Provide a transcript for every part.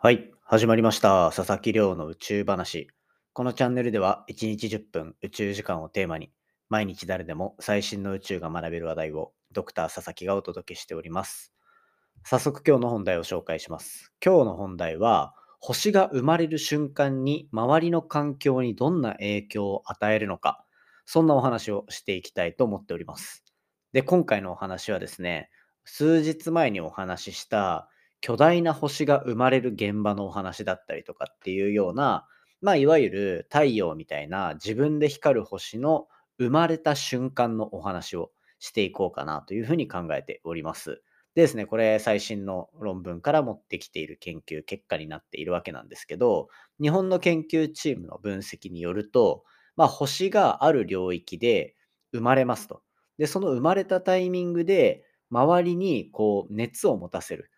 はい、始まりました。佐々木亮の宇宙話。このチャンネルでは1日10分宇宙時間をテーマに毎日誰でも最新の宇宙が学べる話題をドクター佐々木がお届けしております。早速今日の本題を紹介します。今日の本題は星が生まれる瞬間に周りの環境にどんな影響を与えるのか、そんなお話をしていきたいと思っております。で、今回のお話はですね、数日前にお話しした巨大な星が生まれる現場のお話だったりとかっていうような、まあ、いわゆる太陽みたいな自分で光る星の生まれた瞬間のお話をしていこうかなというふうに考えております。でですね、これ最新の論文から持ってきている研究結果になっているわけなんですけど、日本の研究チームの分析によると、まあ、星がある領域で生まれますと。で、その生まれたタイミングで周りにこう熱を持たせる。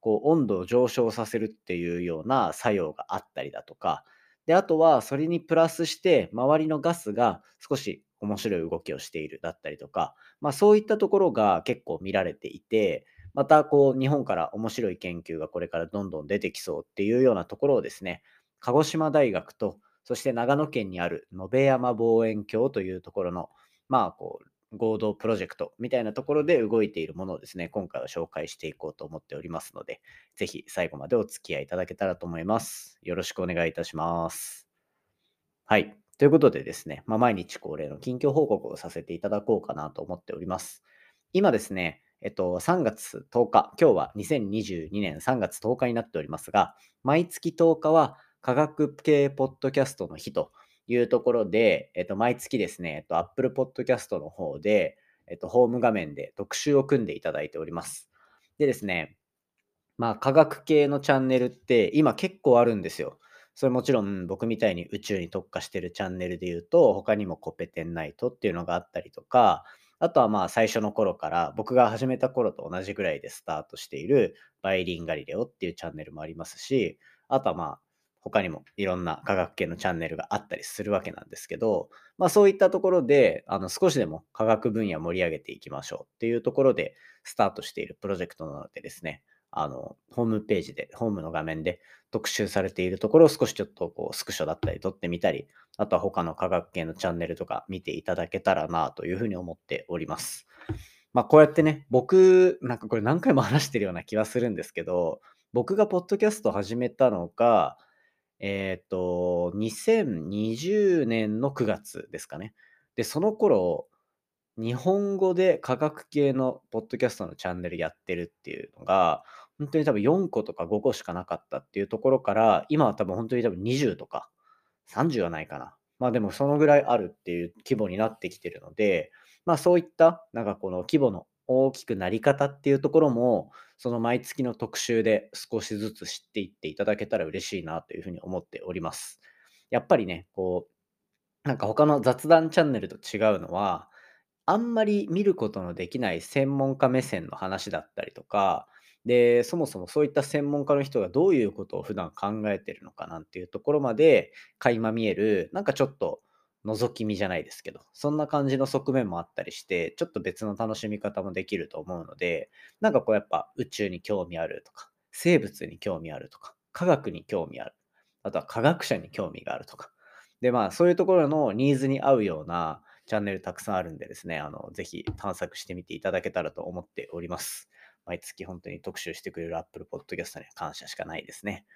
こう温度を上昇させるっていうような作用があったりだとか、で、あとはそれにプラスして周りのガスが少し面白い動きをしているだったりとか、まあそういったところが結構見られていて、またこう日本から面白い研究がこれからどんどん出てきそうっていうようなところをですね、鹿児島大学と、そして長野県にある延山望遠鏡というところの、まあこう合同プロジェクトみたいなところで動いているものをですね、今回は紹介していこうと思っておりますので、ぜひ最後までお付き合いいただけたらと思います。よろしくお願いいたします。はい。ということでですね、まあ、毎日恒例の近況報告をさせていただこうかなと思っております。今ですね、えっと、3月10日、今日は2022年3月10日になっておりますが、毎月10日は科学系ポッドキャストの日というところで、えっと、毎月ですね、えっと、Apple Podcast の方で、えっと、ホーム画面で特集を組んでいただいております。でですね、まあ、科学系のチャンネルって今結構あるんですよ。それもちろん僕みたいに宇宙に特化してるチャンネルで言うと、他にもコペテンナイトっていうのがあったりとか、あとはまあ最初の頃から僕が始めた頃と同じぐらいでスタートしているバイリンガリレオっていうチャンネルもありますし、あとはまあ他にもいろんな科学系のチャンネルがあったりするわけなんですけど、まあそういったところで、あの少しでも科学分野盛り上げていきましょうっていうところでスタートしているプロジェクトなのでですね、あの、ホームページで、ホームの画面で特集されているところを少しちょっとこうスクショだったり撮ってみたり、あとは他の科学系のチャンネルとか見ていただけたらなというふうに思っております。まあこうやってね、僕、なんかこれ何回も話してるような気はするんですけど、僕がポッドキャスト始めたのが、えっ、と、2020年の9月ですかね。で、その頃、日本語で科学系のポッドキャストのチャンネルやってるっていうのが、本当に多分4個とか5個しかなかったっていうところから、今は多分本当に多分20とか30はないかな。まあでもそのぐらいあるっていう規模になってきてるので、まあそういったなんかこの規模の大きくなり方っていうところも、その毎月の特集で少しずつ知っていっていただけたら嬉しいなというふうに思っております。やっぱりね、こう、なんか他の雑談チャンネルと違うのは、あんまり見ることのできない専門家目線の話だったりとか、で、そもそもそういった専門家の人がどういうことを普段考えてるのかなんていうところまで垣間見える、なんかちょっと覗き見じゃないですけど、そんな感じの側面もあったりして、ちょっと別の楽しみ方もできると思うので、なんかこうやっぱ宇宙に興味あるとか、生物に興味あるとか、科学に興味ある、あとは科学者に興味があるとか。で、まあそういうところのニーズに合うようなチャンネルたくさんあるんでですね、あの、ぜひ探索してみていただけたらと思っております。毎月本当に特集してくれる Apple Podcast には感謝しかないですね。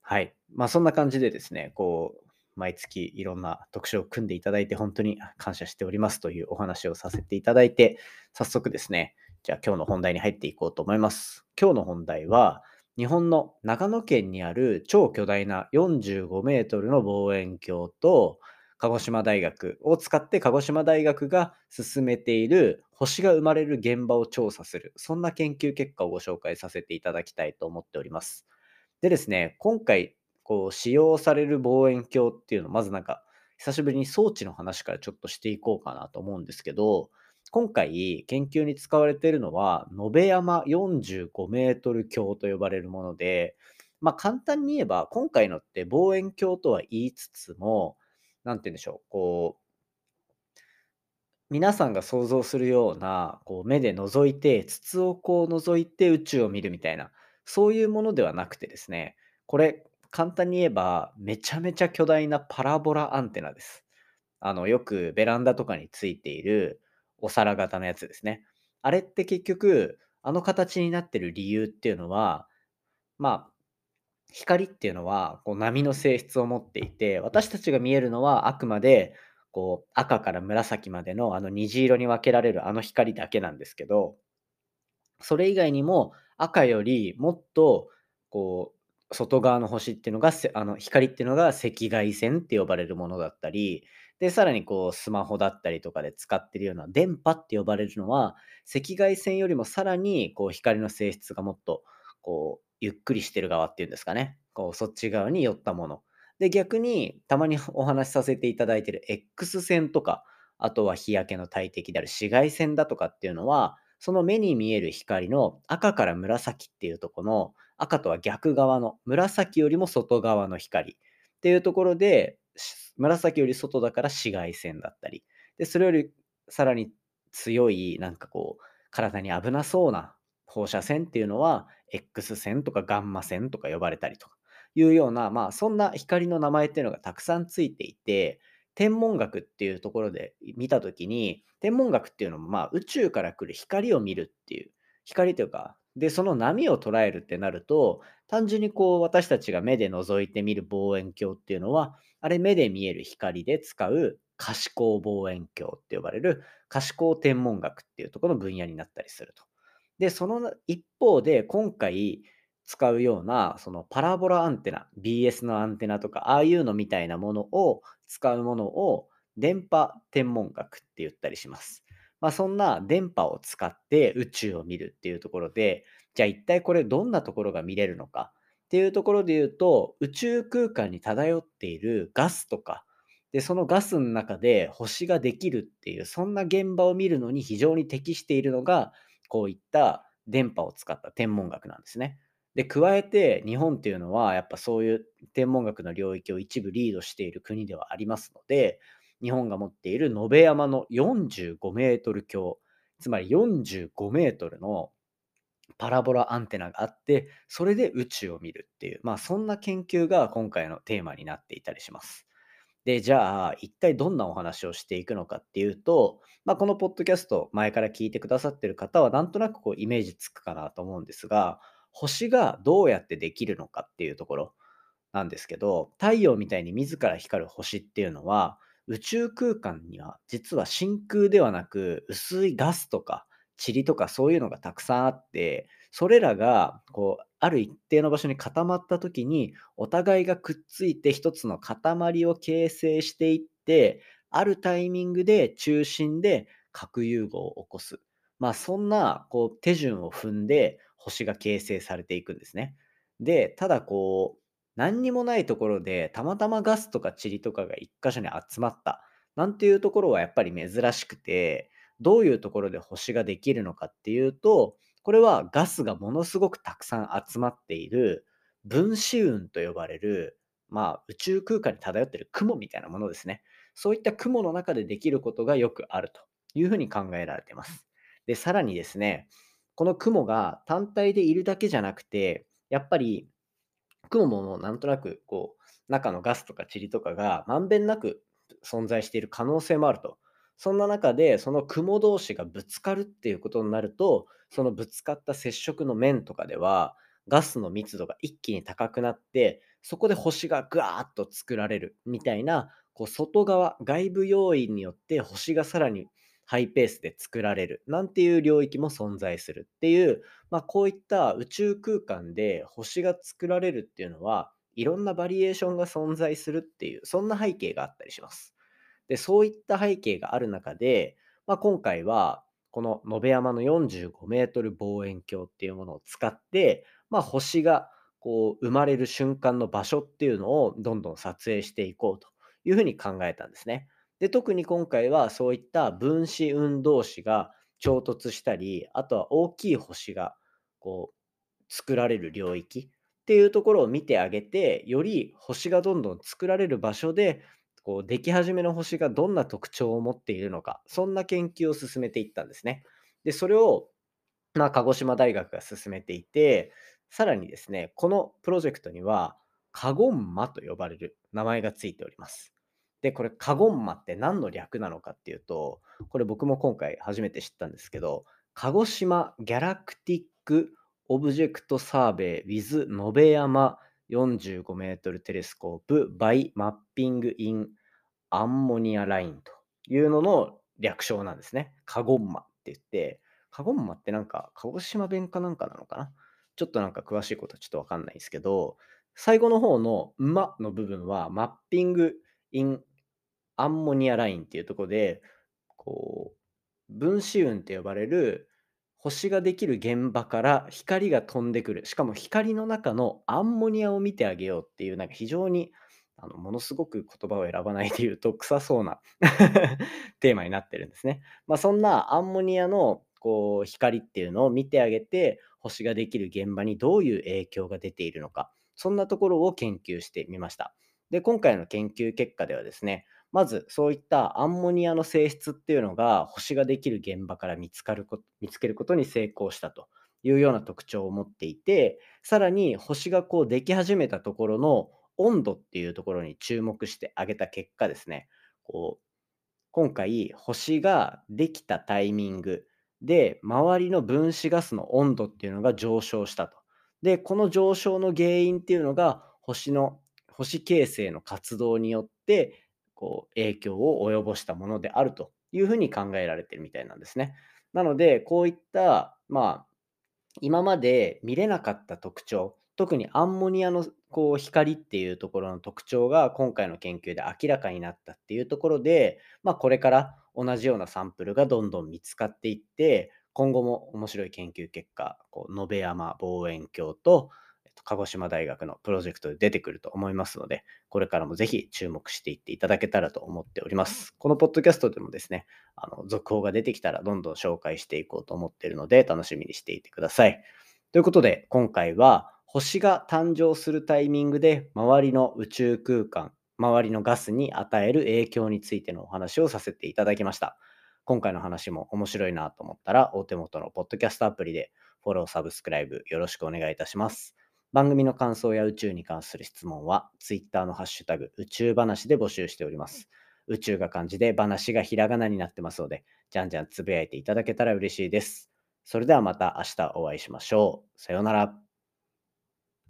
はい。まあそんな感じでですね、こう、毎月いろんな特集を組んでいただいて本当に感謝しておりますというお話をさせていただいて、早速ですね、じゃあ今日の本題に入っていこうと思います。今日の本題は、日本の長野県にある超巨大な45メートルの望遠鏡と、鹿児島大学を使って鹿児島大学が進めている星が生まれる現場を調査する、そんな研究結果をご紹介させていただきたいと思っております。でですね、今回こう使用される望遠鏡っていうのをまずなんか久しぶりに装置の話からちょっとしていこうかなと思うんですけど、今回研究に使われているのは、延山45メートル鏡と呼ばれるもので、まあ簡単に言えば、今回のって望遠鏡とは言いつつも、なんて言うんでしょう、こう、皆さんが想像するような、こう目で覗いて、筒をこう覗いて宇宙を見るみたいな、そういうものではなくてですね、これ、簡単に言えば、めちゃめちゃ巨大なパラボラアンテナです。あの、よくベランダとかについているお皿型のやつですね。あれって結局、あの形になってる理由っていうのは、まあ、光っていうのはこう波の性質を持っていて、私たちが見えるのはあくまでこう赤から紫までのあの虹色に分けられるあの光だけなんですけど、それ以外にも赤よりもっとこう外側の星っていうのがあの光っていうのが赤外線って呼ばれるものだったりでさらにこうスマホだったりとかで使ってるような電波って呼ばれるのは赤外線よりもさらにこう光の性質がもっとこうゆっくりしてる側っていうんですかね。こうそっち側に寄ったもの。で逆にたまにお話しさせていただいてる X 線とかあとは日焼けの大敵である紫外線だとかっていうのはその目に見える光の赤から紫っていうとこの赤とは逆側の紫よりも外側の光。っていうところで紫より外だから紫外線だったり。でそれよりさらに強いなんかこう体に危なそうな放射線っていうのは X 線とかガンマ線とか呼ばれたりとか。いうようなまあそんな光の名前っていうのがたくさんついていて天文学っていうところで見た時に天文学っていうのもまあ宇宙から来る光を見るっていう光というかでその波を捉えるってなると単純にこう私たちが目で覗いてみる望遠鏡っていうのはあれ目で見える光で使う可視光望遠鏡って呼ばれる可視光天文学っていうところの分野になったりすると。で、その一方で今回使うようなそのパラボラアンテナ、BS のアンテナとかああいうのみたいなものを使うものを電波天文学って言ったりします。まあ、そんな電波を使って宇宙を見るっていうところで、じゃあ一体これどんなところが見れるのか？っていうところで言うと、宇宙空間に漂っているガスとか、で、そのガスの中で星ができるっていう、そんな現場を見るのに非常に適しているのが、こういった電波を使った天文学なんですね。で、加えて日本っていうのは、やっぱそういう天文学の領域を一部リードしている国ではありますので、日本が持っている延べ山の45メートル強、つまり45メートルのパラボラアンテナがあって、それで宇宙を見るっていう、まあそんな研究が今回のテーマになっていたりします。で、じゃあ、一体どんなお話をしていくのかっていうと、まあ、このポッドキャスト、前から聞いてくださってる方は、なんとなくこうイメージつくかなと思うんですが、星がどうやってできるのかっていうところなんですけど、太陽みたいに自ら光る星っていうのは、宇宙空間には実は真空ではなく、薄いガスとか塵とかそういうのがたくさんあって、それらがこうある一定の場所に固まった時にお互いがくっついて一つの塊を形成していってあるタイミングで中心で核融合を起こす。まあそんなこう手順を踏んで星が形成されていくんですね。で、ただこう何にもないところでたまたまガスとか塵とかが一箇所に集まったなんていうところはやっぱり珍しくてどういうところで星ができるのかっていうとこれはガスがものすごくたくさん集まっている分子雲と呼ばれる、まあ、宇宙空間に漂ってる雲みたいなものですね。そういった雲の中でできることがよくあるというふうに考えられています。で、さらにですね、この雲が単体でいるだけじゃなくて、やっぱり雲もなんとなくこう中のガスとか塵とかがまんべんなく存在している可能性もあると。そんな中でその雲同士がぶつかるっていうことになるとそのぶつかった接触の面とかではガスの密度が一気に高くなってそこで星がぐわーっと作られるみたいなこう外側外部要因によって星がさらにハイペースで作られるなんていう領域も存在するっていう、まあ、こういった宇宙空間で星が作られるっていうのはいろんなバリエーションが存在するっていうそんな背景があったりします。で、そういった背景がある中で、まあ、今回は、この延山の45メートル望遠鏡っていうものを使って、まあ、星がこう生まれる瞬間の場所っていうのをどんどん撮影していこうというふうに考えたんですね。で、特に今回はそういった分子運動子が衝突したり、あとは大きい星がこう作られる領域っていうところを見てあげて、より星がどんどん作られる場所でこう、出来始めの星がどんな特徴を持っているのか、そんな研究を進めていったんですね。で、それを、まあ、鹿児島大学が進めていて、さらにですね、このプロジェクトには、カゴンマと呼ばれる名前がついております。で、これカゴンマって何の略なのかっていうと、これ僕も今回初めて知ったんですけど、鹿児島 Galactic Object Survey with 野辺山45メートル Telescope by Mapping inアンモニアラインというのの略称なんですね。カゴンマって言って、カゴンマってなんか鹿児島弁かなんかなのかな？ちょっとなんか詳しいことはちょっとわかんないんですけど、最後の方の「馬」の部分はマッピングインアンモニアラインっていうとこで、こう、分子雲って呼ばれる星ができる現場から光が飛んでくる。しかも光の中のアンモニアを見てあげようっていう、なんか非常にあのものすごく言葉を選ばないで言うと臭そうな テーマになってるんですね。まあ、そんなアンモニアのこう光っていうのを見てあげて星ができる現場にどういう影響が出ているのかそんなところを研究してみました。で今回の研究結果ではですねまずそういったアンモニアの性質っていうのが星ができる現場から見つかるこ見つけることに成功したというような特徴を持っていてさらに星がこうでき始めたところの温度っていうところに注目してあげた結果ですねこう今回星ができたタイミングで周りの分子ガスの温度っていうのが上昇したと。でこの上昇の原因っていうのが星の星形成の活動によってこう影響を及ぼしたものであるというふうに考えられてるみたいなんですね。なのでこういったまあ今まで見れなかった特徴特にアンモニアのこう光っていうところの特徴が今回の研究で明らかになったっていうところで、まあ、これから同じようなサンプルがどんどん見つかっていって今後も面白い研究結果こう延山望遠鏡と鹿児島大学のプロジェクトで出てくると思いますのでこれからもぜひ注目していっていただけたらと思っておりますこのポッドキャストでもですねあの続報が出てきたらどんどん紹介していこうと思っているので楽しみにしていてくださいということで今回は星が誕生するタイミングで周りの宇宙空間周りのガスに与える影響についてのお話をさせていただきました。今回の話も面白いなと思ったら、お手元のポッドキャストアプリでフォロー、サブスクライブよろしくお願いいたします。番組の感想や宇宙に関する質問は、Twitter のハッシュタグ宇宙話で募集しております。宇宙が漢字で話がひらがなになってますので、じゃんじゃんつぶやいていただけたら嬉しいです。それではまた明日お会いしましょう。さようなら。